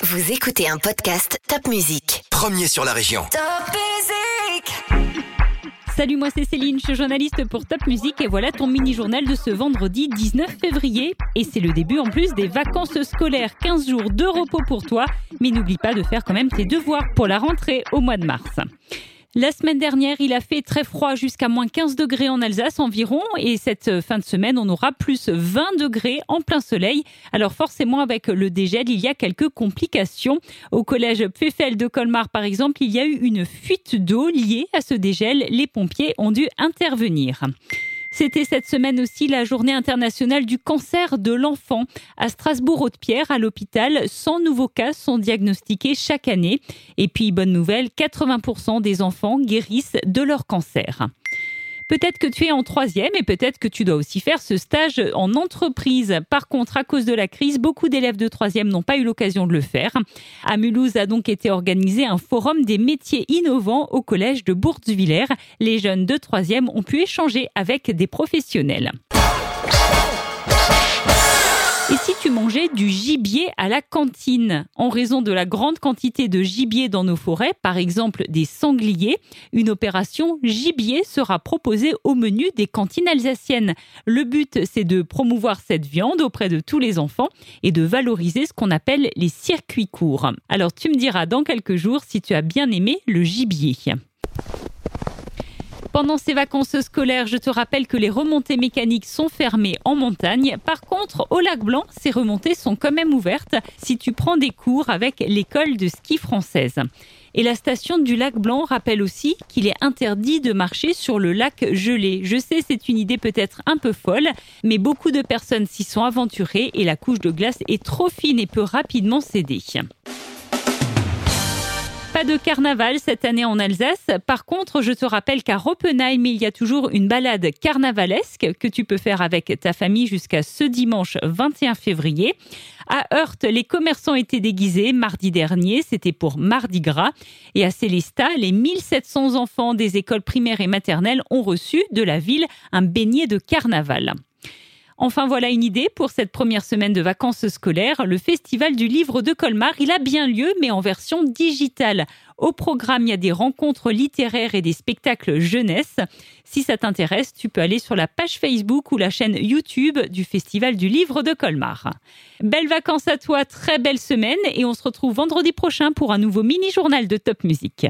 Vous écoutez un podcast Top Music. Premier sur la région. Top Music Salut, moi c'est Céline, je suis journaliste pour Top Music et voilà ton mini-journal de ce vendredi 19 février. Et c'est le début en plus des vacances scolaires, 15 jours de repos pour toi, mais n'oublie pas de faire quand même tes devoirs pour la rentrée au mois de mars. La semaine dernière, il a fait très froid jusqu'à moins 15 degrés en Alsace environ et cette fin de semaine, on aura plus 20 degrés en plein soleil. Alors forcément, avec le dégel, il y a quelques complications. Au collège Pfeffel de Colmar, par exemple, il y a eu une fuite d'eau liée à ce dégel. Les pompiers ont dû intervenir. C'était cette semaine aussi la journée internationale du cancer de l'enfant. À Strasbourg-Haute-Pierre, à l'hôpital, 100 nouveaux cas sont diagnostiqués chaque année. Et puis, bonne nouvelle, 80% des enfants guérissent de leur cancer. Peut-être que tu es en troisième et peut-être que tu dois aussi faire ce stage en entreprise. Par contre, à cause de la crise, beaucoup d'élèves de troisième n'ont pas eu l'occasion de le faire. À Mulhouse a donc été organisé un forum des métiers innovants au collège de Bourtzwiller. Les jeunes de troisième ont pu échanger avec des professionnels. Et si tu mangeais du gibier à la cantine En raison de la grande quantité de gibier dans nos forêts, par exemple des sangliers, une opération gibier sera proposée au menu des cantines alsaciennes. Le but, c'est de promouvoir cette viande auprès de tous les enfants et de valoriser ce qu'on appelle les circuits courts. Alors tu me diras dans quelques jours si tu as bien aimé le gibier. Pendant ces vacances scolaires, je te rappelle que les remontées mécaniques sont fermées en montagne. Par contre, au lac Blanc, ces remontées sont quand même ouvertes si tu prends des cours avec l'école de ski française. Et la station du lac Blanc rappelle aussi qu'il est interdit de marcher sur le lac gelé. Je sais, c'est une idée peut-être un peu folle, mais beaucoup de personnes s'y sont aventurées et la couche de glace est trop fine et peut rapidement céder. Pas de carnaval cette année en Alsace. Par contre, je te rappelle qu'à Roppenheim, il y a toujours une balade carnavalesque que tu peux faire avec ta famille jusqu'à ce dimanche 21 février. À Heurt, les commerçants étaient déguisés mardi dernier, c'était pour Mardi Gras. Et à Célestat, les 1700 enfants des écoles primaires et maternelles ont reçu de la ville un beignet de carnaval. Enfin, voilà une idée pour cette première semaine de vacances scolaires. Le Festival du Livre de Colmar, il a bien lieu, mais en version digitale. Au programme, il y a des rencontres littéraires et des spectacles jeunesse. Si ça t'intéresse, tu peux aller sur la page Facebook ou la chaîne YouTube du Festival du Livre de Colmar. Belles vacances à toi, très belle semaine et on se retrouve vendredi prochain pour un nouveau mini-journal de Top Musique.